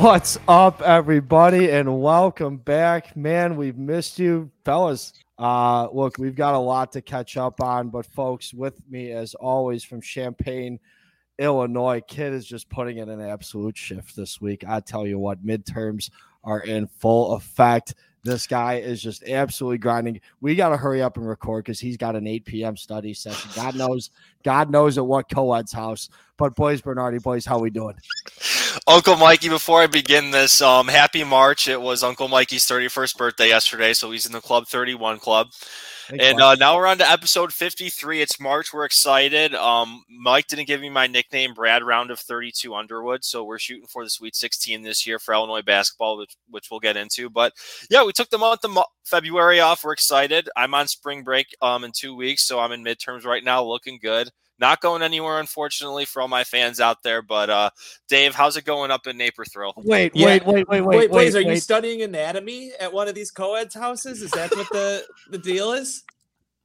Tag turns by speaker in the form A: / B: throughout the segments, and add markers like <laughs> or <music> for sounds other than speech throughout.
A: What's up, everybody, and welcome back. Man, we've missed you, fellas. Uh, look, we've got a lot to catch up on, but folks, with me as always from Champaign, Illinois, Kid is just putting in an absolute shift this week. I tell you what, midterms are in full effect. This guy is just absolutely grinding. We got to hurry up and record because he's got an 8 p.m. study session. God knows, God knows at what co-ed's house. But boys, Bernardi, boys, how we doing?
B: Uncle Mikey, before I begin this, um, happy March. It was Uncle Mikey's 31st birthday yesterday, so he's in the Club 31 Club. and uh, now we're on to episode 53. It's March. We're excited. Um, Mike didn't give me my nickname, Brad Round of 32 Underwood. So we're shooting for the Sweet 16 this year for Illinois basketball, which, which we'll get into. But yeah, we took the month of February off. We're excited. I'm on spring break um, in two weeks. So I'm in midterms right now, looking good. Not going anywhere, unfortunately, for all my fans out there. But uh, Dave, how's it going up in Naperville?
A: Wait, yeah. wait, wait, wait, wait, wait. wait
C: are wait. you studying anatomy at one of these co-eds houses? Is that what the <laughs> the deal is?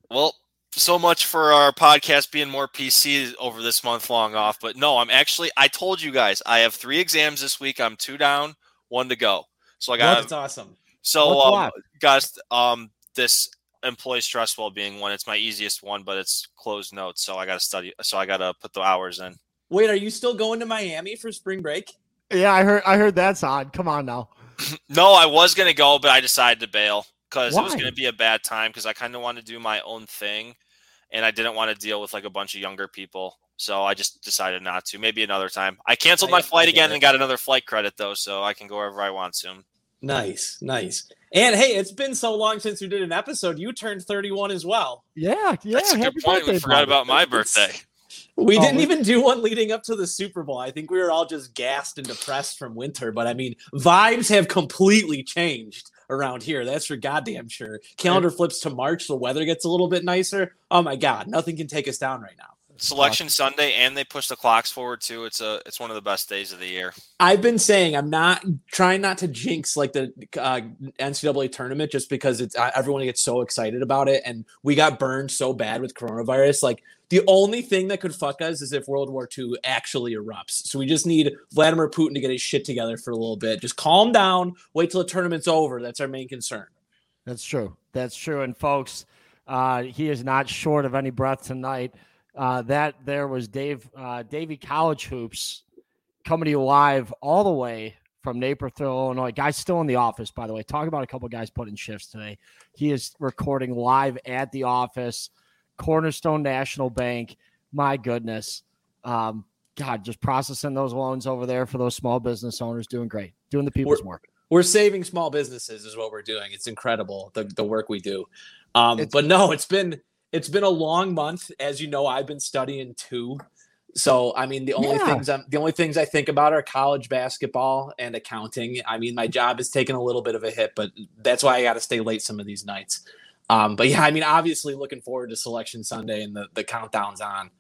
B: Well, so much for our podcast being more PC over this month long off. But no, I'm actually. I told you guys I have three exams this week. I'm two down, one to go. So I got.
C: That's awesome.
B: So, um, guys, um, this employee stress well-being one. It's my easiest one, but it's closed notes, so I got to study. So I got to put the hours in.
C: Wait, are you still going to Miami for spring break?
A: Yeah, I heard. I heard that's odd. Come on now. <laughs>
B: no, I was gonna go, but I decided to bail because it was gonna be a bad time because I kind of wanted to do my own thing, and I didn't want to deal with like a bunch of younger people. So I just decided not to. Maybe another time. I canceled my flight again and got another flight credit though, so I can go wherever I want soon.
C: Nice, nice. And hey, it's been so long since we did an episode. You turned 31 as well.
A: Yeah, yeah.
B: That's a good point. We forgot about my birthday.
C: We oh, didn't even do one leading up to the Super Bowl. I think we were all just gassed and depressed from winter. But I mean, vibes have completely changed around here. That's for goddamn sure. Calendar flips to March, the weather gets a little bit nicer. Oh my god, nothing can take us down right now.
B: Selection Sunday, and they push the clocks forward too. It's a it's one of the best days of the year.
C: I've been saying I'm not trying not to jinx like the uh, NCAA tournament just because it's uh, everyone gets so excited about it, and we got burned so bad with coronavirus. Like the only thing that could fuck us is if World War II actually erupts. So we just need Vladimir Putin to get his shit together for a little bit. Just calm down. Wait till the tournament's over. That's our main concern.
A: That's true. That's true. And folks, uh, he is not short of any breath tonight. Uh, that there was Dave uh, Davy College Hoops coming to you live all the way from Naperville, Illinois. Guys still in the office, by the way. Talk about a couple guys putting shifts today. He is recording live at the office, Cornerstone National Bank. My goodness. Um, God, just processing those loans over there for those small business owners, doing great, doing the people's
C: we're,
A: work.
C: We're saving small businesses, is what we're doing. It's incredible the, the work we do. Um, but no, it's been it's been a long month. As you know, I've been studying too. So I mean, the only yeah. things I'm the only things I think about are college basketball and accounting. I mean, my job is taking a little bit of a hit, but that's why I got to stay late some of these nights. Um, but yeah, I mean, obviously looking forward to Selection Sunday and the the countdown's on.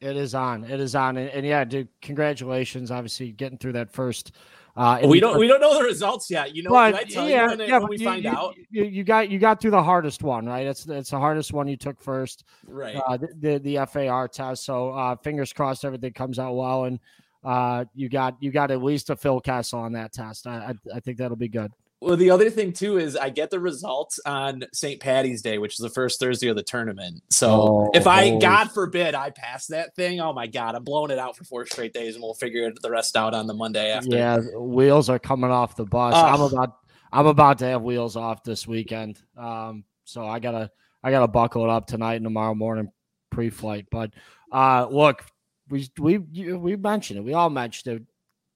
A: It is on. It is on. And, and yeah, dude, congratulations. Obviously, getting through that first uh,
C: we don't we don't know the results yet. You know, but, yeah, you when, yeah, when we
A: you,
C: find
A: you,
C: out?
A: You, you, got you got through the hardest one, right? It's it's the hardest one you took first,
C: right?
A: Uh, the, the, the FAR test. So uh, fingers crossed, everything comes out well, and uh, you got you got at least a Phil Castle on that test. I, I, I think that'll be good.
C: Well, the other thing too is I get the results on St. Patty's Day, which is the first Thursday of the tournament. So oh, if I, God forbid, I pass that thing, oh my God, I'm blowing it out for four straight days, and we'll figure the rest out on the Monday after.
A: Yeah, wheels are coming off the bus. Oh. I'm about, I'm about to have wheels off this weekend. Um, so I gotta, I gotta buckle it up tonight and tomorrow morning pre-flight. But uh, look, we we we mentioned it. We all mentioned it.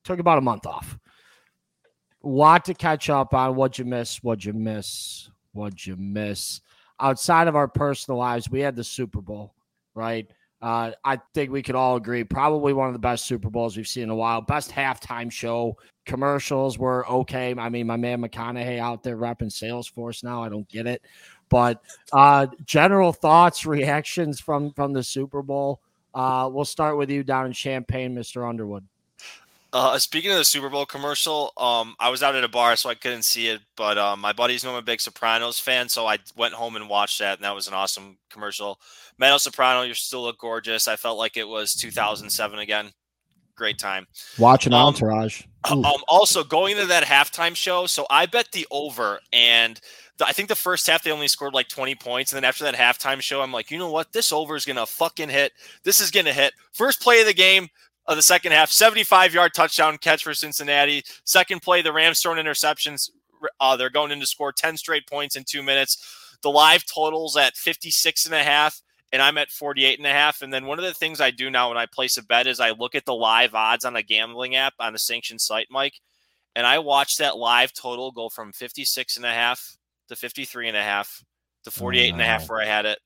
A: Took about a month off lot to catch up on. What'd you miss? What'd you miss? What'd you miss? Outside of our personal lives, we had the Super Bowl, right? Uh, I think we could all agree, probably one of the best Super Bowls we've seen in a while. Best halftime show. Commercials were okay. I mean, my man McConaughey out there repping Salesforce now. I don't get it, but uh, general thoughts, <laughs> reactions from from the Super Bowl. Uh, we'll start with you down in Champaign, Mr. Underwood.
B: Uh, speaking of the Super Bowl commercial, um, I was out at a bar, so I couldn't see it. But um, my buddies know I'm a big Sopranos fan, so I went home and watched that, and that was an awesome commercial. Meadow Soprano, you still look gorgeous. I felt like it was 2007 again. great time.
A: Watching um, Entourage.
B: Um, also going to that halftime show. So I bet the over and I think the first half they only scored like 20 points. And then after that halftime show, I'm like, you know what? This over is going to fucking hit. This is going to hit. First play of the game of the second half, 75 yard touchdown catch for Cincinnati. Second play, the Rams throwing interceptions. Uh, they're going in to score 10 straight points in two minutes. The live totals at 56 and a half and I'm at 48 and a half. And then one of the things I do now when I place a bet is I look at the live odds on a gambling app on a sanctioned site, Mike, and I watch that live total go from 56 and a half to 53 and a half to 48 and a half where I had it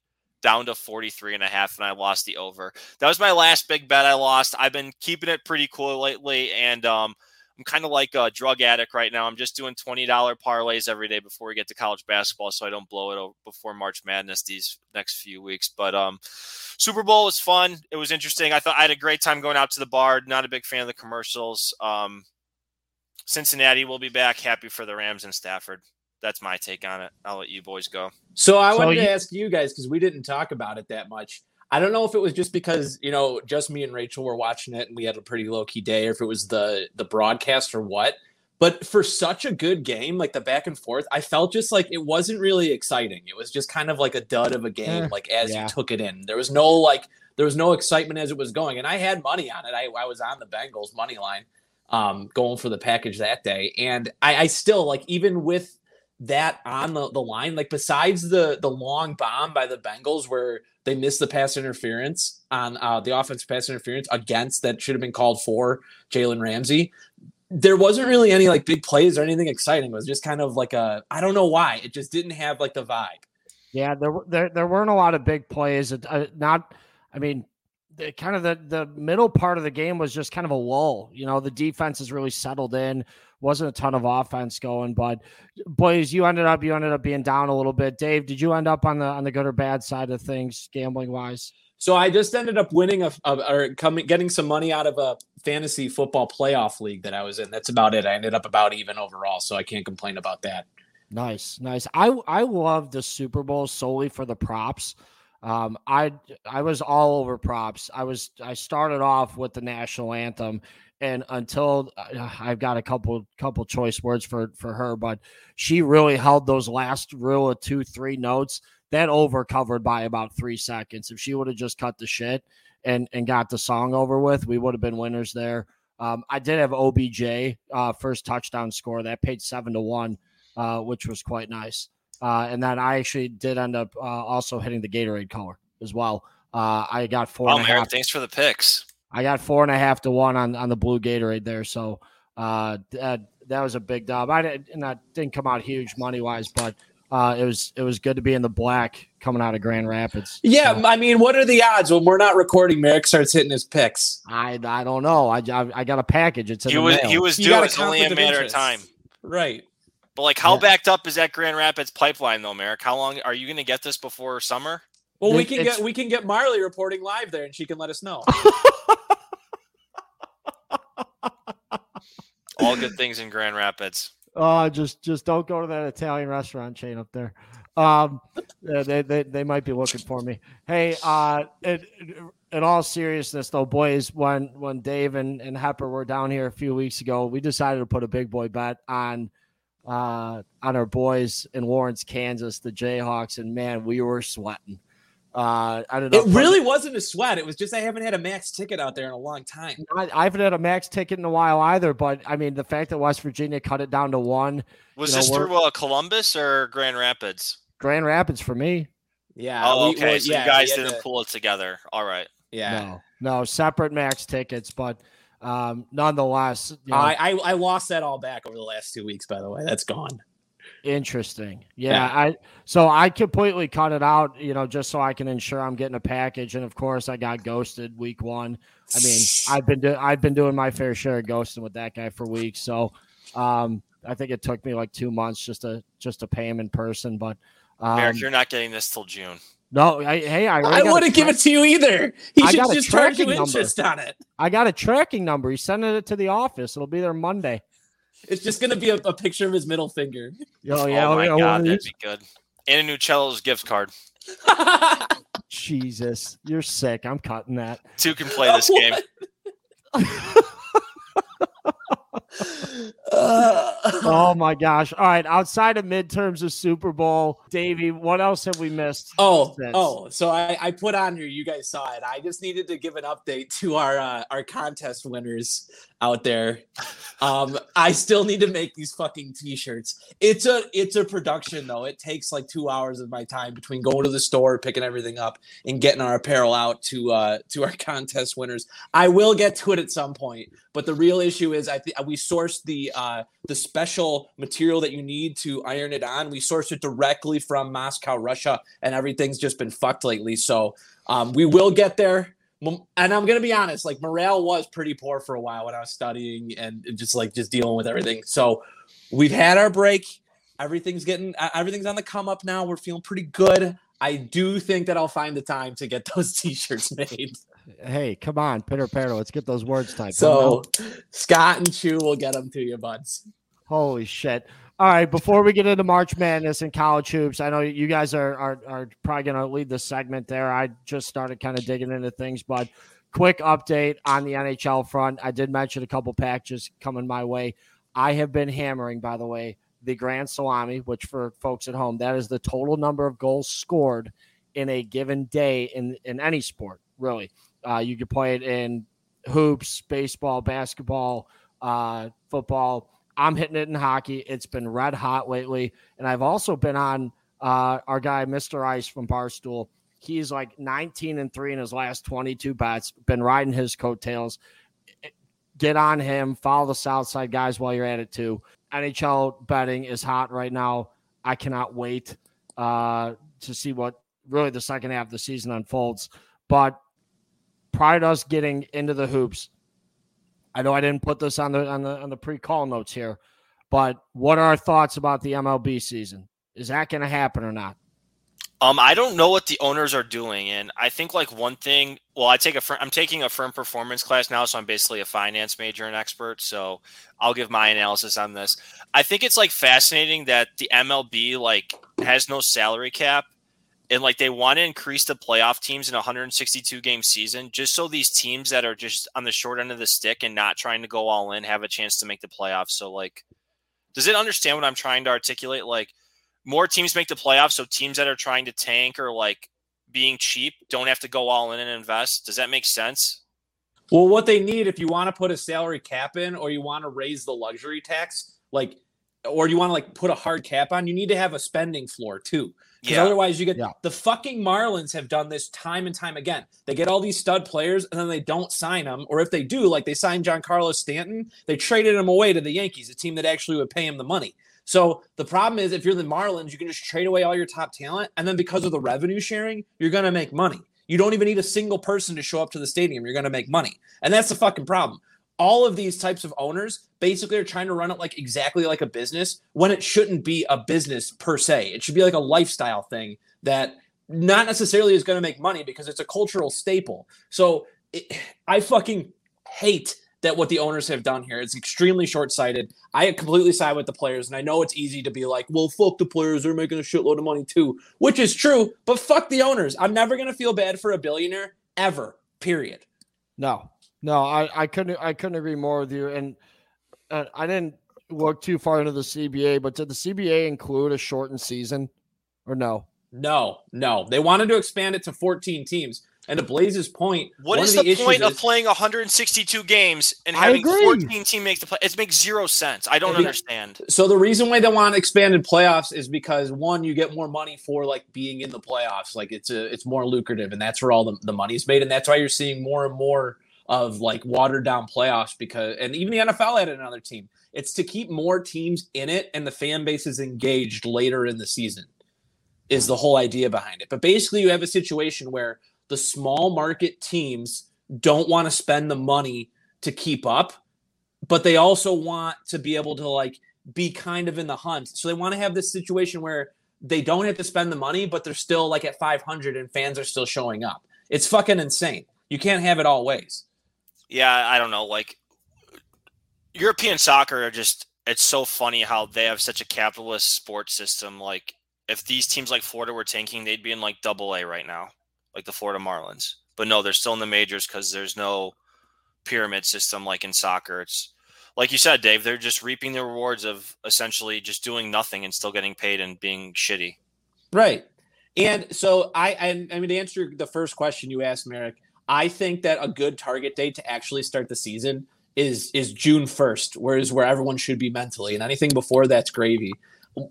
B: down to 43 and a half and I lost the over. That was my last big bet I lost. I've been keeping it pretty cool lately and um I'm kind of like a drug addict right now. I'm just doing $20 parlays every day before we get to college basketball so I don't blow it before March Madness these next few weeks. But um, Super Bowl was fun. It was interesting. I thought I had a great time going out to the bar. Not a big fan of the commercials. Um, Cincinnati will be back. Happy for the Rams and Stafford. That's my take on it. I'll let you boys go.
C: So I so wanted you- to ask you guys because we didn't talk about it that much. I don't know if it was just because you know just me and Rachel were watching it and we had a pretty low key day, or if it was the the broadcast or what. But for such a good game, like the back and forth, I felt just like it wasn't really exciting. It was just kind of like a dud of a game, eh, like as yeah. you took it in. There was no like there was no excitement as it was going, and I had money on it. I, I was on the Bengals money line, um, going for the package that day, and I, I still like even with that on the, the line, like besides the the long bomb by the Bengals where they missed the pass interference on uh, the offensive pass interference against that should have been called for Jalen Ramsey. There wasn't really any like big plays or anything exciting. It was just kind of like a I don't know why it just didn't have like the vibe.
A: Yeah, there there there weren't a lot of big plays. Uh, not, I mean, the, kind of the the middle part of the game was just kind of a lull. You know, the defense has really settled in wasn't a ton of offense going. But boys, you ended up you ended up being down a little bit. Dave, did you end up on the on the good or bad side of things gambling wise?
C: So I just ended up winning a, a, or coming getting some money out of a fantasy football playoff league that I was in. That's about it. I ended up about even overall, so I can't complain about that.
A: Nice, nice. I I love the Super Bowl solely for the props. Um, I I was all over props. I was I started off with the national anthem, and until uh, I've got a couple couple choice words for for her, but she really held those last real of two three notes that over covered by about three seconds. If she would have just cut the shit and and got the song over with, we would have been winners there. Um, I did have OBJ uh, first touchdown score that paid seven to one, uh, which was quite nice. Uh, and then I actually did end up uh, also hitting the Gatorade color as well. Uh, I got four.
B: Oh, thanks for the picks.
A: I got four and a half to one on, on the blue Gatorade there. So uh, that, that was a big dub. I didn't, and that didn't come out huge money wise, but uh, it was it was good to be in the black coming out of Grand Rapids.
C: Yeah, so, I mean, what are the odds when we're not recording? Merrick starts hitting his picks.
A: I I don't know. I I, I got a package. It's in
B: he
A: the
B: was
A: mail.
B: he was due. It's only a matter of time.
C: Right.
B: But like, how yeah. backed up is that Grand Rapids pipeline though, Merrick? How long are you going to get this before summer?
C: Well, we can get we can get Marley reporting live there, and she can let us know. <laughs>
B: All good things in Grand Rapids.
A: Oh, just just don't go to that Italian restaurant chain up there. Um, they, they they might be looking for me. Hey, uh, it, in all seriousness though, boys, when when Dave and, and Hepper were down here a few weeks ago, we decided to put a big boy bet on uh on our boys in Lawrence, Kansas, the Jayhawks, and man, we were sweating. Uh, I don't know.
C: It really wasn't a sweat. It was just I haven't had a max ticket out there in a long time.
A: I, I, haven't had a max ticket in a while either. But I mean, the fact that West Virginia cut it down to one
B: was you know, this through uh, Columbus or Grand Rapids?
A: Grand Rapids for me.
C: Yeah.
B: Oh, okay. We, so yeah, you guys didn't to... pull it together. All right.
C: Yeah.
A: No, no separate max tickets, but um, nonetheless,
C: you know, I, I I lost that all back over the last two weeks. By the way, that's gone.
A: Interesting. Yeah, yeah, I so I completely cut it out, you know, just so I can ensure I'm getting a package. And of course, I got ghosted week one. I mean, I've been do- I've been doing my fair share of ghosting with that guy for weeks. So, um, I think it took me like two months just to just to pay him in person. But
B: um, Eric, you're not getting this till June.
A: No, I, hey, I,
C: I wouldn't give it to you either. He I should just charge you interest on it.
A: I got a tracking number. He's sending it to the office. It'll be there Monday.
C: It's just gonna be a, a picture of his middle finger.
A: Oh yeah,
B: oh my god, that'd be good. And a Nucello's gift card.
A: Jesus, you're sick. I'm cutting that.
B: Two can play this <laughs> game.
A: Oh my gosh. All right. Outside of midterms of Super Bowl, Davey, what else have we missed?
C: Oh, since? oh, so I, I put on here, you guys saw it. I just needed to give an update to our uh, our contest winners out there. Um, I still need to make these fucking t-shirts. It's a it's a production though. It takes like two hours of my time between going to the store, picking everything up, and getting our apparel out to uh to our <laughs> contest winners. I will get to it at some point, but the real issue is I think we source the uh the special material that you need to iron it on. We source it directly from Moscow, Russia, and everything's just been fucked lately. So um, we will get there and I'm gonna be honest, like morale was pretty poor for a while when I was studying and just like just dealing with everything. So we've had our break. Everything's getting everything's on the come up now. We're feeling pretty good. I do think that I'll find the time to get <laughs> those t-shirts made.
A: Hey, come on, pitter patter. Let's get those words typed.
C: So Scott and Chew will get them to you, buds.
A: Holy shit. All right, before we get into March Madness and college hoops, I know you guys are are, are probably going to lead the segment there. I just started kind of digging into things, but quick update on the NHL front. I did mention a couple packages coming my way. I have been hammering, by the way, the Grand Salami, which for folks at home, that is the total number of goals scored in a given day in in any sport. Really, uh, you could play it in hoops, baseball, basketball, uh, football I'm hitting it in hockey. It's been red hot lately. And I've also been on uh, our guy, Mr. Ice from Barstool. He's like 19 and three in his last 22 bets, been riding his coattails. Get on him, follow the Southside guys while you're at it too. NHL betting is hot right now. I cannot wait uh, to see what really the second half of the season unfolds. But prior to us getting into the hoops, I know I didn't put this on the on the on the pre-call notes here, but what are our thoughts about the MLB season? Is that going to happen or not?
B: Um, I don't know what the owners are doing, and I think like one thing. Well, I take a firm, I'm taking a firm performance class now, so I'm basically a finance major and expert. So I'll give my analysis on this. I think it's like fascinating that the MLB like has no salary cap, and like they want to increase the playoff teams in a 162 game season just so these teams that are just on the short end of the stick and not trying to go all in have a chance to make the playoffs. So like does it understand what i'm trying to articulate? Like more teams make the playoffs so teams that are trying to tank or like being cheap don't have to go all in and invest. Does that make sense?
C: Well what they need if you want to put a salary cap in or you want to raise the luxury tax like or you want to like put a hard cap on you need to have a spending floor too yeah. otherwise, you get yeah. the fucking Marlins have done this time and time again. They get all these stud players and then they don't sign them, or if they do, like they signed Giancarlo Stanton, they traded him away to the Yankees, a team that actually would pay him the money. So the problem is, if you're the Marlins, you can just trade away all your top talent, and then because of the revenue sharing, you're gonna make money. You don't even need a single person to show up to the stadium. You're gonna make money, and that's the fucking problem all of these types of owners basically are trying to run it like exactly like a business when it shouldn't be a business per se. It should be like a lifestyle thing that not necessarily is going to make money because it's a cultural staple. So it, I fucking hate that what the owners have done here. It's extremely short sighted. I completely side with the players, and I know it's easy to be like, well, fuck the players. They're making a shitload of money too, which is true, but fuck the owners. I'm never going to feel bad for a billionaire ever, period.
A: No, no, I, I couldn't I couldn't agree more with you. And uh, I didn't look too far into the CBA, but did the CBA include a shortened season or no?
C: No, no. They wanted to expand it to 14 teams. And to Blaze's point,
B: what is the, the point of is, playing 162 games and having 14 team make the play? It makes zero sense. I don't understand.
C: So the reason why they want expanded playoffs is because one, you get more money for like being in the playoffs. Like it's a it's more lucrative, and that's where all the, the money's made. And that's why you're seeing more and more of like watered down playoffs because and even the NFL had another team. It's to keep more teams in it and the fan base is engaged later in the season. Is the whole idea behind it. But basically you have a situation where the small market teams don't want to spend the money to keep up, but they also want to be able to like be kind of in the hunt. So they want to have this situation where they don't have to spend the money, but they're still like at 500 and fans are still showing up. It's fucking insane. You can't have it all ways
B: yeah, I don't know. Like European soccer are just it's so funny how they have such a capitalist sports system. Like if these teams like Florida were tanking, they'd be in like double A right now, like the Florida Marlins. But no, they're still in the majors because there's no pyramid system like in soccer. It's like you said, Dave, they're just reaping the rewards of essentially just doing nothing and still getting paid and being shitty.
C: Right. And so I, I, I mean, to answer the first question you asked, Merrick, I think that a good target date to actually start the season is is June first, whereas where everyone should be mentally, and anything before that's gravy.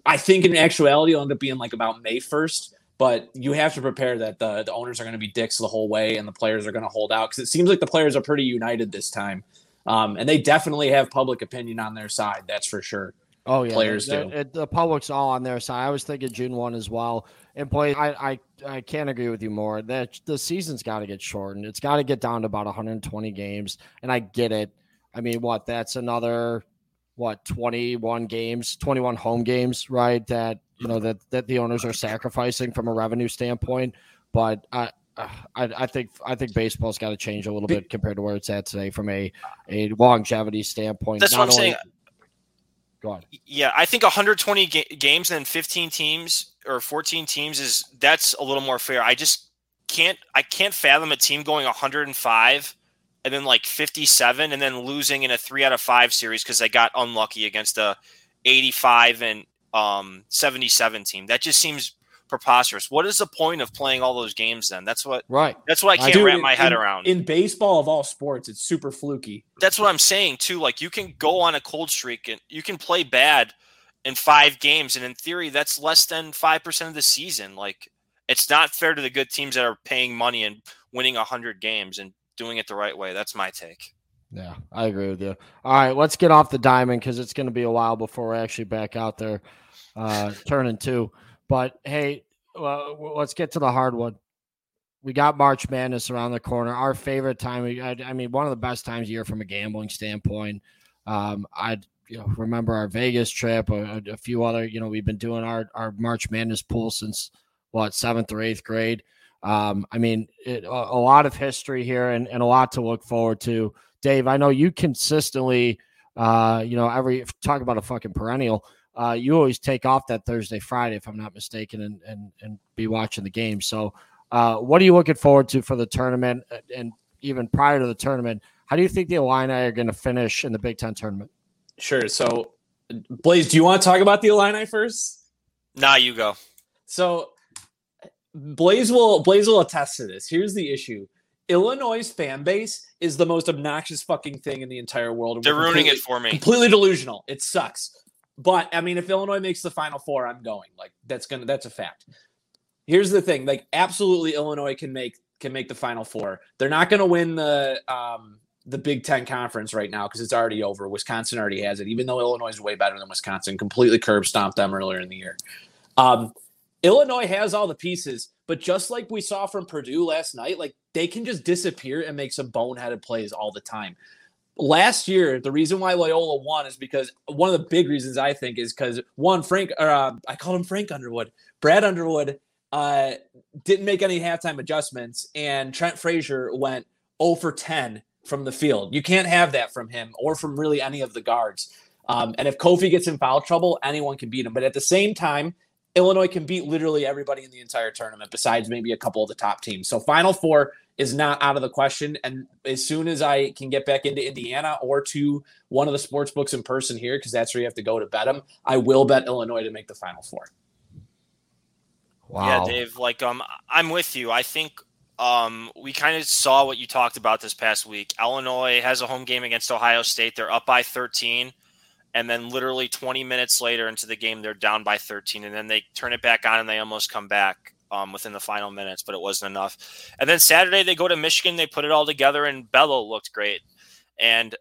C: I think in actuality, it'll end up being like about May first, but you have to prepare that the the owners are going to be dicks the whole way, and the players are going to hold out because it seems like the players are pretty united this time, um, and they definitely have public opinion on their side. That's for sure.
A: Oh yeah,
C: players
A: the,
C: do.
A: The, the, public's all on their side. I was thinking June one as well. And boy, I I, I can't agree with you more. That the season's got to get shortened. It's got to get down to about 120 games. And I get it. I mean, what? That's another what 21 games, 21 home games, right? That you know that that the owners are sacrificing from a revenue standpoint. But I. I, I think I think baseball's got to change a little bit compared to where it's at today from a, a longevity standpoint.
B: That's Not what I'm only, saying. Yeah, I think 120 ga- games and 15 teams or 14 teams is that's a little more fair. I just can't I can't fathom a team going 105 and then like 57 and then losing in a 3 out of 5 series cuz they got unlucky against a 85 and um 77 team. That just seems preposterous. What is the point of playing all those games then? That's what
A: right.
B: That's what I can't Dude, wrap my head
C: in,
B: around.
C: In baseball of all sports, it's super fluky.
B: That's what I'm saying too. Like you can go on a cold streak and you can play bad in five games, and in theory, that's less than five percent of the season. Like it's not fair to the good teams that are paying money and winning hundred games and doing it the right way. That's my take.
A: Yeah, I agree with you. All right, let's get off the diamond because it's going to be a while before we're actually back out there uh, turning two. But hey, well, let's get to the hardwood. We got March Madness around the corner. Our favorite time. I, I mean, one of the best times of year from a gambling standpoint. Um, I you know remember our Vegas trip, a, a, few other. You know, we've been doing our our March Madness pool since what seventh or eighth grade. Um, I mean, it, a, a, lot of history here and, and a lot to look forward to. Dave, I know you consistently, uh, you know, every talk about a fucking perennial uh, you always take off that Thursday, Friday, if I'm not mistaken, and and and be watching the game. So, uh, what are you looking forward to for the tournament? And even prior to the tournament, how do you think the Illini are going to finish in the Big Ten tournament?
C: Sure. So, Blaze, do you want to talk about the Illini first?
B: Nah, you go.
C: So, Blaze will Blaze will attest to this. Here's the issue. Illinois' fan base is the most obnoxious fucking thing in the entire world.
B: They're ruining it for me.
C: Completely delusional. It sucks. But I mean, if Illinois makes the Final Four, I'm going. Like that's gonna that's a fact. Here's the thing: like absolutely, Illinois can make can make the Final Four. They're not to win the um, the Big Ten conference right now because it's already over. Wisconsin already has it, even though Illinois is way better than Wisconsin. Completely curb stomped them earlier in the year. Um, Illinois has all the pieces, but just like we saw from Purdue last night, like they can just disappear and make some boneheaded plays all the time last year, the reason why Loyola won is because one of the big reasons I think is because one Frank or uh, I call him Frank Underwood, Brad Underwood uh, didn't make any halftime adjustments, and Trent Frazier went 0 for 10 from the field. You can't have that from him or from really any of the guards. Um, and if Kofi gets in foul trouble, anyone can beat him. But at the same time, Illinois can beat literally everybody in the entire tournament, besides maybe a couple of the top teams. So Final Four is not out of the question. And as soon as I can get back into Indiana or to one of the sports books in person here, because that's where you have to go to bet them, I will bet Illinois to make the Final Four.
B: Wow. Yeah, Dave. Like, um, I'm with you. I think um, we kind of saw what you talked about this past week. Illinois has a home game against Ohio State. They're up by 13. And then, literally 20 minutes later into the game, they're down by 13. And then they turn it back on and they almost come back um, within the final minutes, but it wasn't enough. And then Saturday they go to Michigan, they put it all together, and Bello looked great. And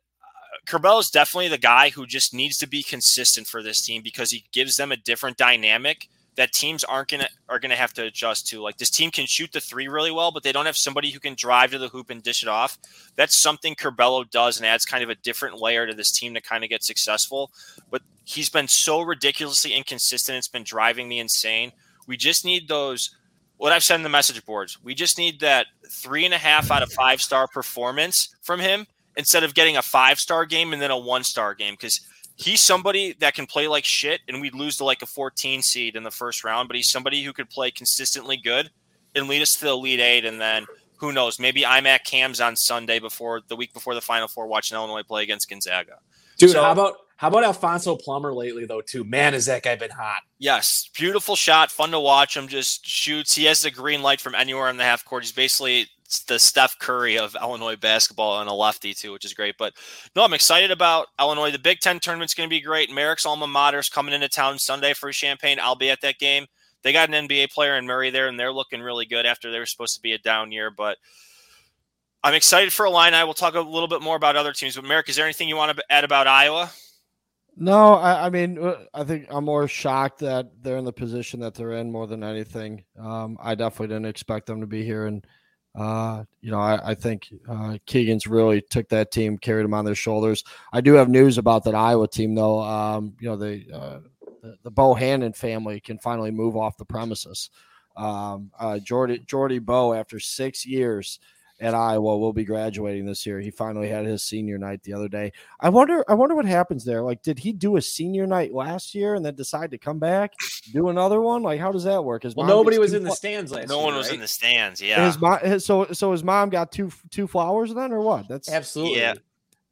B: uh, is definitely the guy who just needs to be consistent for this team because he gives them a different dynamic that teams aren't gonna are gonna have to adjust to. Like this team can shoot the three really well, but they don't have somebody who can drive to the hoop and dish it off. That's something Curbelo does and adds kind of a different layer to this team to kind of get successful. But he's been so ridiculously inconsistent; it's been driving me insane. We just need those. What I've said in the message boards, we just need that three and a half out of five star performance from him instead of getting a five star game and then a one star game because he's somebody that can play like shit and we'd lose to like a 14 seed in the first round, but he's somebody who could play consistently good and lead us to the Elite Eight and then who knows? Maybe I'm at Cam's on Sunday before the week before the Final Four, watching Illinois play against Gonzaga.
C: Dude, so, how about how about Alfonso Plummer lately though too? Man, has that guy been hot?
B: Yes, beautiful shot, fun to watch him. Just shoots. He has the green light from anywhere in the half court. He's basically the Steph Curry of Illinois basketball and a lefty too, which is great. But no, I'm excited about Illinois. The Big Ten tournament's going to be great. Merrick's alma mater is coming into town Sunday for Champaign. I'll be at that game. They got an NBA player in Murray there, and they're looking really good after they were supposed to be a down year. But I'm excited for Illini. We'll talk a little bit more about other teams. But Merrick, is there anything you want to add about Iowa?
A: No, I, I, mean, uh, I think I'm more shocked that they're in the position that they're in more than anything. Um, I definitely didn't expect them to be here, and uh, you know, I, I think uh, Keegan's really took that team, carried them on their shoulders. I do have news about that Iowa team, though. Um, you know, the, uh, the the Bohannon family can finally move off the premises. Um, uh, Jordy Jordy Bow, after six years at Iowa will be graduating this year. He finally had his senior night the other day. I wonder I wonder what happens there. Like did he do a senior night last year and then decide to come back, do another one? Like how does that work?
C: His well, nobody was in the stands last
B: No
C: year,
B: one was
C: right?
B: in the stands, yeah.
A: His mom, so so his mom got two two flowers then or what? That's
C: Absolutely. Yeah.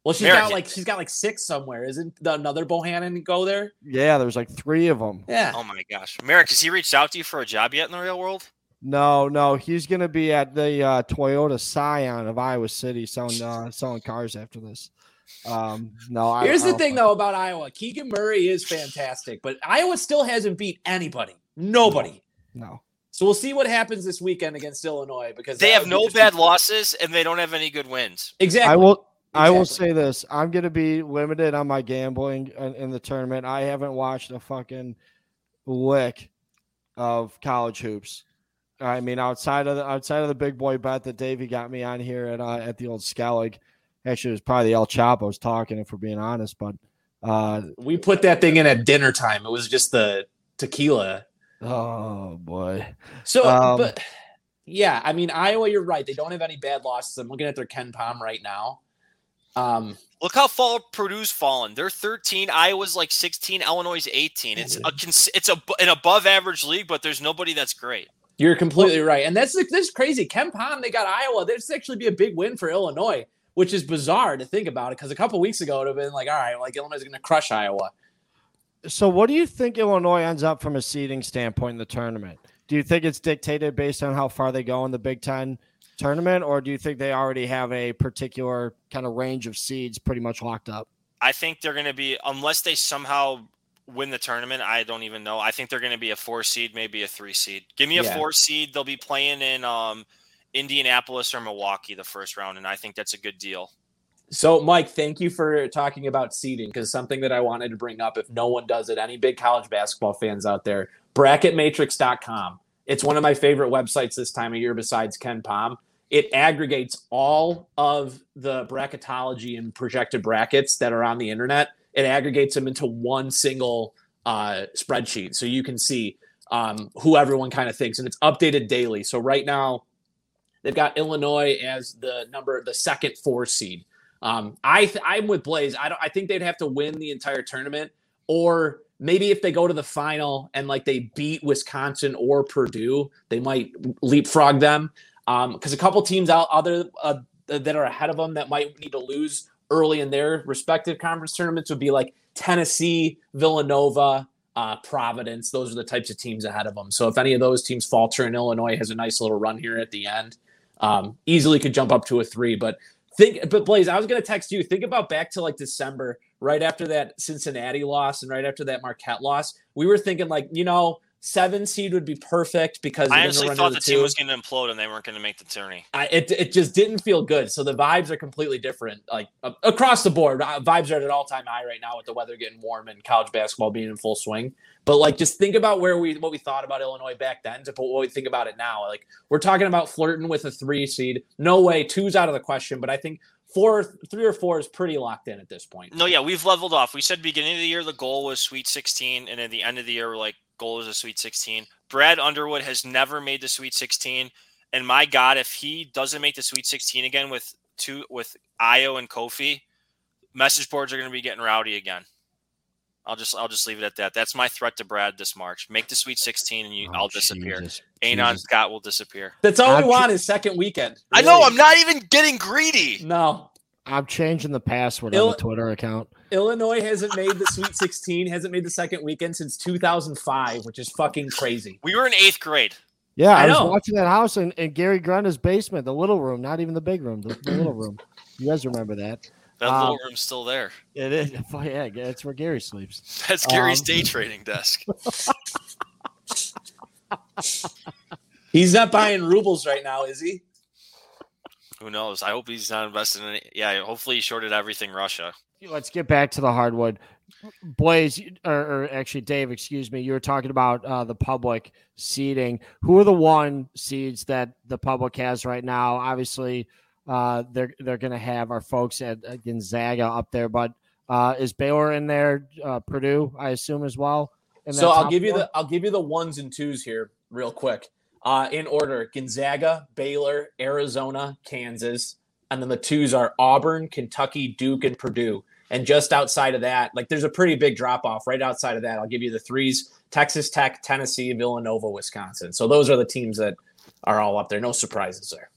C: Well, she's American. got like she's got like six somewhere. Isn't the, another Bohannon go there?
A: Yeah, there's like three of them.
C: Yeah.
B: Oh my gosh, Merrick, has he reached out to you for a job yet in the real world?
A: No, no, he's going to be at the uh, Toyota Scion of Iowa City selling uh, selling cars after this. Um, no,
C: here's
A: I,
C: the thing though about Iowa. Keegan Murray is fantastic, but Iowa still hasn't beat anybody. Nobody.
A: No. no.
C: So we'll see what happens this weekend against Illinois because
B: they have no bad losses and they don't have any good wins.
C: Exactly.
A: I will. Exactly. I will say this: I'm going to be limited on my gambling in, in the tournament. I haven't watched a fucking lick of college hoops. I mean, outside of the outside of the big boy bet that Davey got me on here at uh, at the old Skellig, actually, it was probably the El Chapo's talking, if we're being honest. But uh,
C: we put that thing in at dinner time. It was just the tequila.
A: Oh boy.
C: So, um, but yeah, I mean, Iowa, you're right. They don't have any bad losses. I'm looking at their KenPom right now. Um,
B: Look how far Purdue's fallen. They're 13. Iowa's like 16. Illinois 18. It's a it's a an above average league, but there's nobody that's great.
C: You're completely well, right, and that's that's crazy. KenPom, they got Iowa. This actually be a big win for Illinois, which is bizarre to think about it because a couple weeks ago it would have been like, all right, like Illinois is going to crush Iowa.
A: So, what do you think Illinois ends up from a seeding standpoint in the tournament? Do you think it's dictated based on how far they go in the Big Ten tournament, or do you think they already have a particular kind of range of seeds pretty much locked up?
B: I think they're going to be, unless they somehow win the tournament, I don't even know. I think they're going to be a four seed, maybe a three seed. Give me a yeah. four seed. They'll be playing in um, Indianapolis or Milwaukee the first round, and I think that's a good deal.
C: So, Mike, thank you for talking about seeding because something that I wanted to bring up, if no one does it, any big college basketball fans out there, bracketmatrix.com. It's one of my favorite websites this time of year besides KenPom. It aggregates all of the bracketology and projected brackets that are on the internet it aggregates them into one single uh, spreadsheet. So you can see um, who everyone kind of thinks, and it's updated daily. So right now, they've got Illinois as the number, the second four seed. Um, I th- I'm with Blaze. I don't. I think they'd have to win the entire tournament, or maybe if they go to the final and like they beat Wisconsin or Purdue, they might leapfrog them. Because um, a couple teams out other uh, that are ahead of them that might need to lose early in their respective conference tournaments would be like Tennessee, Villanova, uh, Providence. Those are the types of teams ahead of them. So if any of those teams falter and Illinois has a nice little run here at the end, um, easily could jump up to a three. But think, but Blaze, I was going to text you. Think about back to like December, right after that Cincinnati loss and right after that Marquette loss. We were thinking like, you know, seven seed would be perfect because
B: I honestly thought the, the team was going to implode and they weren't going to make the tourney.
C: I, it it just didn't feel good. So the vibes are completely different, like uh, across the board. Uh, vibes are at an all time high right now with the weather getting warm and college basketball being in full swing. But like, just think about where we what we thought about Illinois back then to what we think about it now. Like we're talking about flirting with a three seed. No way, two's out of the question. But I think four, three or four is pretty locked in at this point.
B: No, yeah, we've leveled off. We said beginning of the year the goal was Sweet 16, and at the end of the year we're like goal is a Sweet 16. Brad Underwood has never made the Sweet 16, and my God, if he doesn't make the Sweet 16 again with two with Ayo and Kofi, message boards are going to be getting rowdy again. I'll just I'll just leave it at that. That's my threat to Brad this March. Make the Sweet 16 and you, oh, I'll disappear. Jesus, Anon Jesus. Scott will disappear.
C: That's all I'm we want is second weekend.
B: Really. I know. I'm not even getting greedy.
C: No.
A: I'm changing the password Il- on the Twitter account.
C: Illinois hasn't made the Sweet 16, hasn't made the second weekend since 2005, which is fucking crazy.
B: We were in eighth grade.
A: Yeah, I, I was watching that house in, in Gary Grenda's basement, the little room, not even the big room, the, the little room. You guys remember that?
B: That um, little room's still there.
A: It is. <laughs> Yeah, that's where Gary sleeps. <laughs>
B: That's Gary's um, day trading desk. <laughs>
C: he's not buying rubles right now, is he?
B: Who knows? I hope he's not invested in it. Yeah, hopefully he shorted everything Russia.
A: Let's get back to the hardwood. Blaze, or, or, actually, Dave, excuse me, you were talking about uh, the public seeding. Who are the one seeds that the public has right now? Obviously, uh, they're they're going to have our folks at, at, Gonzaga up there, but uh, is Baylor in there? Uh, Purdue, I assume, as well.
C: So I'll give four? you the I'll give you the ones and twos here, real quick, uh, in order: Gonzaga, Baylor, Arizona, Kansas, and then the twos are Auburn, Kentucky, Duke, and Purdue. And just outside of that, like there's a pretty big drop off right outside of that. I'll give you the threes Texas Tech, Tennessee, Villanova, Wisconsin. So those are the teams that are all up there. No surprises there.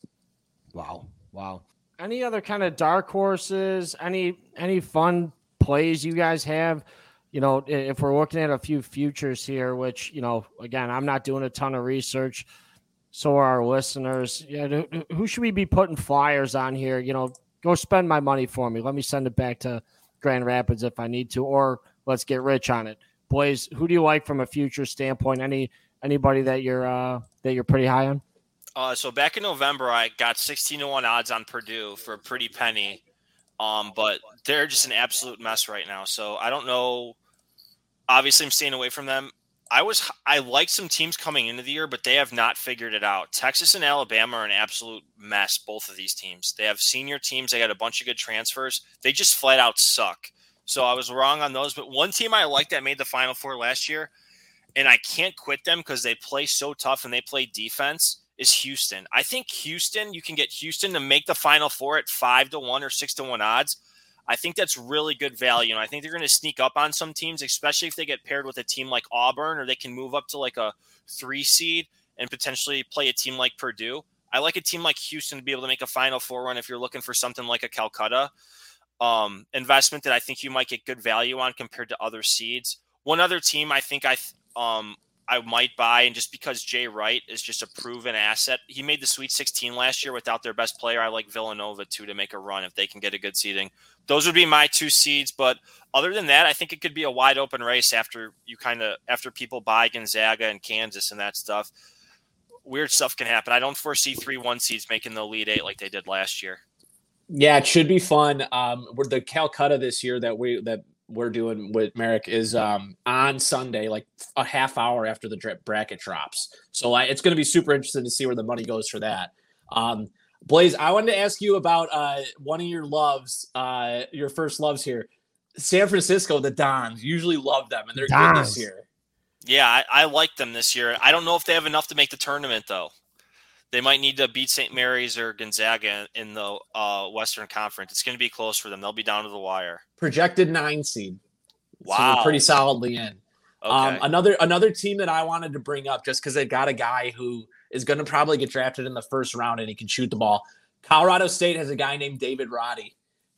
A: Wow. Wow. Any other kind of dark horses? Any any fun plays you guys have? You know, if we're looking at a few futures here, which you know, again, I'm not doing a ton of research, so are our listeners. Yeah, who should we be putting flyers on here? You know, go spend my money for me. Let me send it back to Grand Rapids if I need to, or let's get rich on it. Boys, who do you like from a future standpoint? Any anybody that you're uh, that you're pretty high on?
B: Uh, so back in November, I got 16 to 1 odds on Purdue for a pretty penny. Um, but they're just an absolute mess right now. So I don't know. Obviously, I'm staying away from them. I was I like some teams coming into the year, but they have not figured it out. Texas and Alabama are an absolute mess. Both of these teams. They have senior teams. They got a bunch of good transfers. They just flat out suck. So I was wrong on those. But one team I liked that made the Final Four last year, and I can't quit them because they play so tough and they play defense is Houston. I think Houston, you can get Houston to make the final four at five to one or six to one odds. I think that's really good value. And I think they're going to sneak up on some teams, especially if they get paired with a team like Auburn or they can move up to like a three seed and potentially play a team like Purdue. I like a team like Houston to be able to make a final four run if you're looking for something like a Calcutta um, investment that I think you might get good value on compared to other seeds. One other team I think I um, I might buy, and just because Jay Wright is just a proven asset, he made the Sweet 16 last year without their best player. I like Villanova too to make a run if they can get a good seeding. Those would be my two seeds, but other than that, I think it could be a wide open race after you kind of after people buy Gonzaga and Kansas and that stuff. Weird stuff can happen. I don't foresee three one seeds making the Elite Eight like they did last year.
C: Yeah, it should be fun. Um, we're the Calcutta this year that we that we're doing with Merrick is um, on Sunday, like a half hour after the bracket drops. So like, it's going to be super interesting to see where the money goes for that. Um, Blaze, I wanted to ask you about uh, one of your loves, uh, your first loves here. San Francisco, the Dons usually love them, and they're Dons. good this year.
B: Yeah, I, I like them this year. I don't know if they have enough to make the tournament though. They might need to beat St. Mary's or Gonzaga in the uh, Western Conference. It's going to be close for them. They'll be down to the wire.
C: Projected nine seed.
B: Wow,
C: so pretty solidly in. Um, okay. Um, another another team that I wanted to bring up just because they got a guy who is going to probably get drafted in the first round and he can shoot the ball. Colorado State has a guy named David Roddy,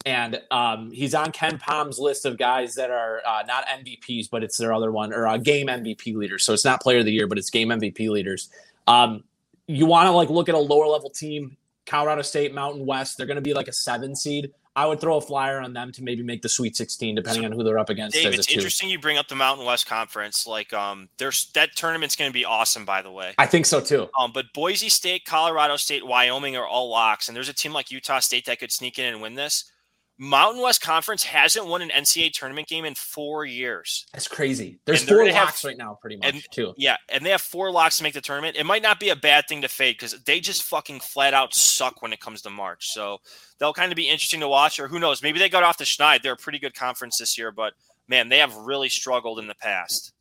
C: and um, he's on KenPom's list of guys that are uh, not MVPs, but it's their other one or uh, game MVP leaders. So it's not Player of the Year, but it's game MVP leaders. Um, you want to like look at a lower level team, Colorado State, Mountain West. They're going to be like a seven seed. I would throw a flyer on them to maybe make the Sweet 16, depending on who they're up against.
B: Dave, it's interesting you bring up the Mountain West Conference. Like, um, there's that tournament's going to be awesome. By the way,
C: I think so too.
B: Um, but Boise State, Colorado State, Wyoming are all locks, and there's a team like Utah State that could sneak in and win this. Mountain West Conference hasn't won an NCAA tournament game in four years.
C: That's crazy. There's four locks have, right now, pretty much,
B: and,
C: too.
B: Yeah, and they have four locks to make the tournament. It might not be a bad thing to fade because they just fucking flat out suck when it comes to March. So they'll kind of be interesting to watch, or who knows? Maybe they got off the schneid. They're a pretty good conference this year, but man, they have really struggled in the past.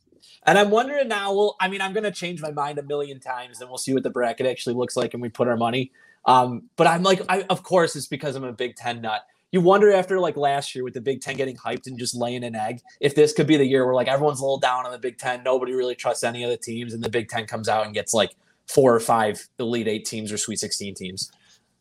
C: And I'm wondering now. Well, I mean, I'm going to change my mind a million times, and we'll see what the bracket actually looks like, and we put our money. Um, but I'm like, I, of course, it's because I'm a Big Ten nut you wonder after like last year with the Big Ten getting hyped and just laying an egg, if this could be the year where like everyone's a little down on the Big Ten, nobody really trusts any of the teams, and the Big Ten comes out and gets like four or five Elite Eight teams or Sweet 16 teams.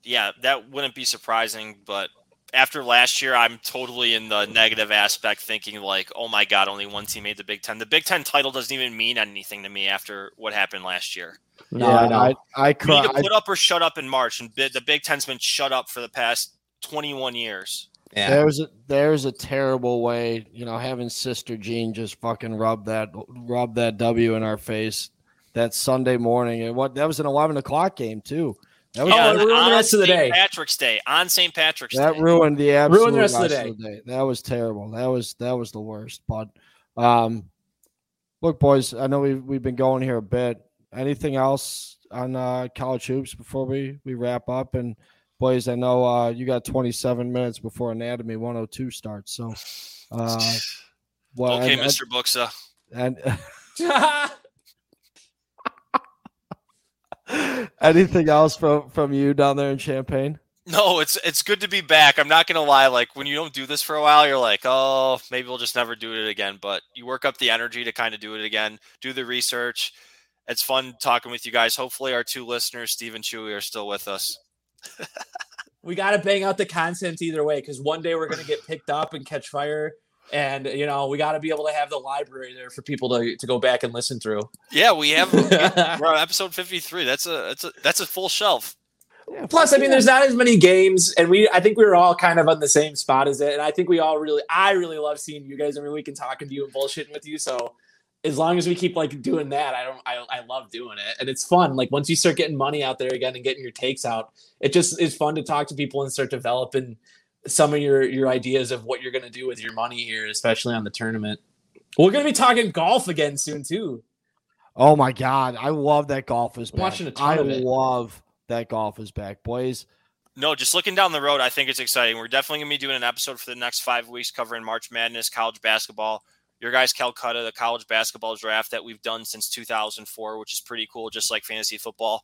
B: Yeah, that wouldn't be surprising, but after last year, I'm totally in the negative aspect, thinking like, "Oh my God, only one team made the Big Ten." The Big Ten title doesn't even mean anything to me after what happened last year.
A: No, yeah, I, I,
B: I need to put up or shut up in March, and the Big Ten's been shut up for the past 21 years.
A: Yeah. There's a there's a terrible way, you know, having Sister Jean just fucking rub that rub that W in our face that Sunday morning. And what that was an eleven o'clock game too. That was
B: yeah, ruined the rest of the day. Patrick's Day on St. Patrick's
A: that
B: Day.
A: ruined the absolute ruined the rest, rest of, the day. of, the day. That was terrible. That was that was the worst. But um, look, boys, I know we've we've been going here a bit. Anything else on uh, college hoops before we we wrap up and boys, I know uh, you got 27 minutes before Anatomy 102 starts. So, uh,
B: well, okay, and, Mr. Buxa.
A: And <laughs> <laughs> anything else from from you down there in Champaign?
B: No, it's it's good to be back. I'm not gonna lie. Like when you don't do this for a while, you're like, oh, maybe we'll just never do it again. But you work up the energy to kind of do it again. Do the research. It's fun talking with you guys. Hopefully, our two listeners, Steve and Chewy, are still with us
C: we got to bang out the content either way because one day we're going to get picked up and catch fire. And you know we got to be able to have the library there for people to, to go back and listen through.
B: Yeah, we have. <laughs> we're on episode fifty three. That's a that's a that's a full shelf.
C: Yeah, Plus, I mean, there's not as many games, and we I think we were all kind of on the same spot as it. And I think we all really, I really love seeing you guys every week and talking to you and bullshitting with you. So as long as we keep like doing that, I don't, I, I love doing it, and it's fun. Like once you start getting money out there again and getting your takes out, it just is fun to talk to people and start developing some of your your ideas of what you're going to do with your money here, especially on the tournament. We're going to be talking golf again soon too.
A: Oh my god, I love that golf is back. Watching a ton I of it. love that golf is back, boys.
B: No, just looking down the road, I think it's exciting. We're definitely going to be doing an episode for the next five weeks covering March Madness, college basketball your guys Calcutta, the college basketball draft that we've done since 2004, which is pretty cool, just like fantasy football.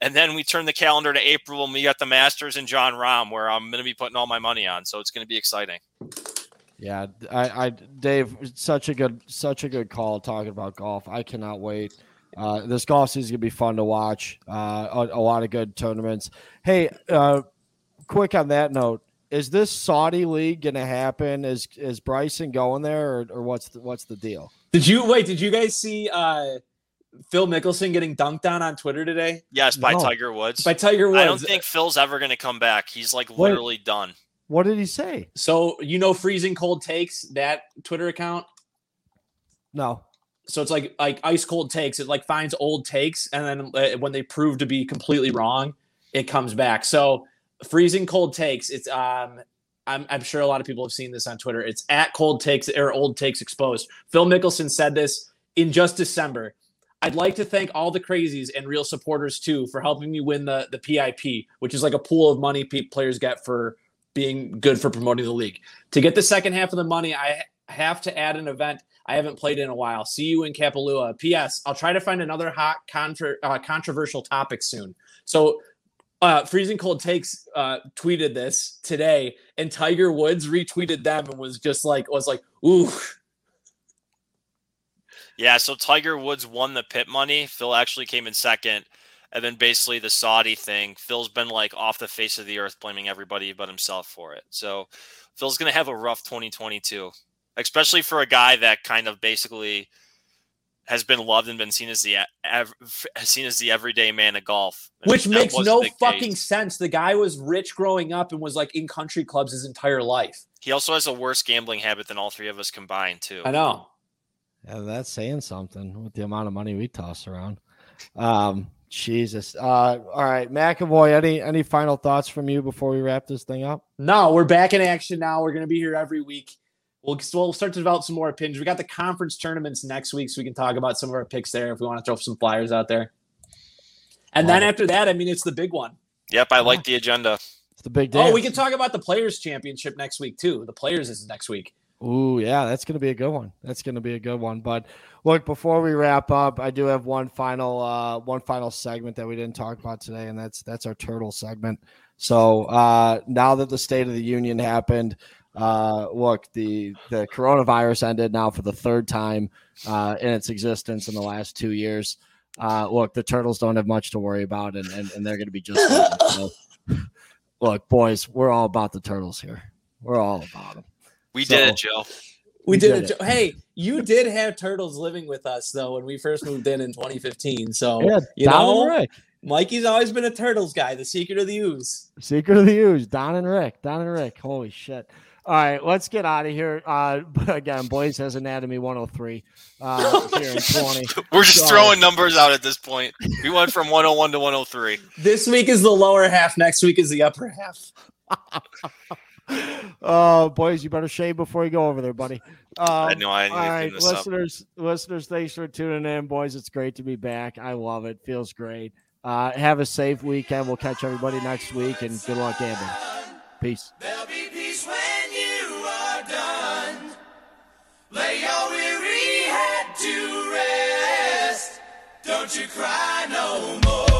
B: And then we turn the calendar to April and we got the Masters and Jon Rahm, where I'm going to be putting all my money on. So it's going to be exciting.
A: Yeah, I, I, Dave, such a good, such a good call talking about golf. I cannot wait. Uh, this golf season is gonna be fun to watch. Uh, a, a, lot of good tournaments. Hey, uh, quick on that note, is this Saudi league going to happen? Is is Bryson going there, or, or what's the, what's the deal?
C: Did you wait? Did you guys see uh, Phil Mickelson getting dunked on on Twitter today?
B: Yes, by no. Tiger Woods.
C: By Tiger Woods. I
B: don't think Phil's ever going to come back. He's like literally done.
A: What did he say?
C: So you know, freezing cold takes that Twitter account.
A: No.
C: So it's like like ice cold takes. It like finds old takes, and then uh, when they prove to be completely wrong, it comes back. So freezing cold takes. It's um I'm, I'm sure a lot of people have seen this on Twitter. It's at cold takes or old takes exposed. Phil Mickelson said this in just December. I'd like to thank all the crazies and real supporters too for helping me win the the PIP, which is like a pool of money players get for being good for promoting the league. To get the second half of the money, I have to add an event I haven't played in a while. See you in Kapalua. P.S. I'll try to find another hot contra- uh, controversial topic soon. So uh, Freezing Cold Takes uh, tweeted this today, and Tiger Woods retweeted them and was just like, was like, ooh.
B: Yeah, so Tiger Woods won the PIP money. Phil actually came in second. And then basically the Saudi thing, Phil's been like off the face of the earth, blaming everybody but himself for it. So Phil's to have a rough 2022, especially for a guy that kind of basically – has been loved and been seen as the seen as the everyday man of golf,
C: which makes no fucking case. sense. The guy was rich growing up and was like in country clubs his entire life.
B: He also has a worse gambling habit than all three of us combined, too.
C: I know.
A: Yeah, that's saying something with the amount of money we toss around. Um, Jesus. Uh, all right, McAvoy. Any any final thoughts from you before we wrap this thing up?
C: No, we're back in action now. We're going to be here every week. We'll, we'll start to develop some more opinions. We got the conference tournaments next week, so we can talk about some of our picks there if we want to throw some flyers out there. And then after that, I mean, it's the big one.
B: Yep, I like the agenda.
A: It's the big
C: day. Oh, we can talk about the Players Championship next week too. The Players is next week.
A: Ooh, yeah, that's going to be a good one. That's going to be a good one. But look, before we wrap up, I do have one final uh, one final segment that we didn't talk about today, and that's that's our turtle segment. So uh, now that the State of the Union happened, uh, look, the the coronavirus ended now for the third time uh, in its existence in the last two years. Uh, look, the turtles don't have much to worry about, and and, and they're going to be just. <laughs> so, look, boys, we're all about the turtles here. We're all about them.
B: We so, did it, Joe.
C: We, we did, did, it. Hey, you did have turtles living with us though when we first moved in in 2015. So yeah, you know, Rick. Mikey's always been a turtles guy. The secret of the ooze.
A: Secret of the ooze. Don and Rick. Don and Rick. Holy shit. All right, let's get out of here. Uh, <laughs> again, boys has anatomy 103 uh, <laughs> here in 20.
B: We're just so, throwing numbers out at this point. We went from 101 to 103.
C: This week is the lower half. Next week is the upper half. <laughs>
A: oh, boys, you better shave before you go over there, buddy.
B: Um, I know I
A: all right, listeners, up. listeners, thanks for tuning in, boys. It's great to be back. I love it. Feels great. Uh, have a safe weekend. We'll catch everybody next week, and good luck, Andy. Peace. Lay your weary head to rest. Don't you cry no more.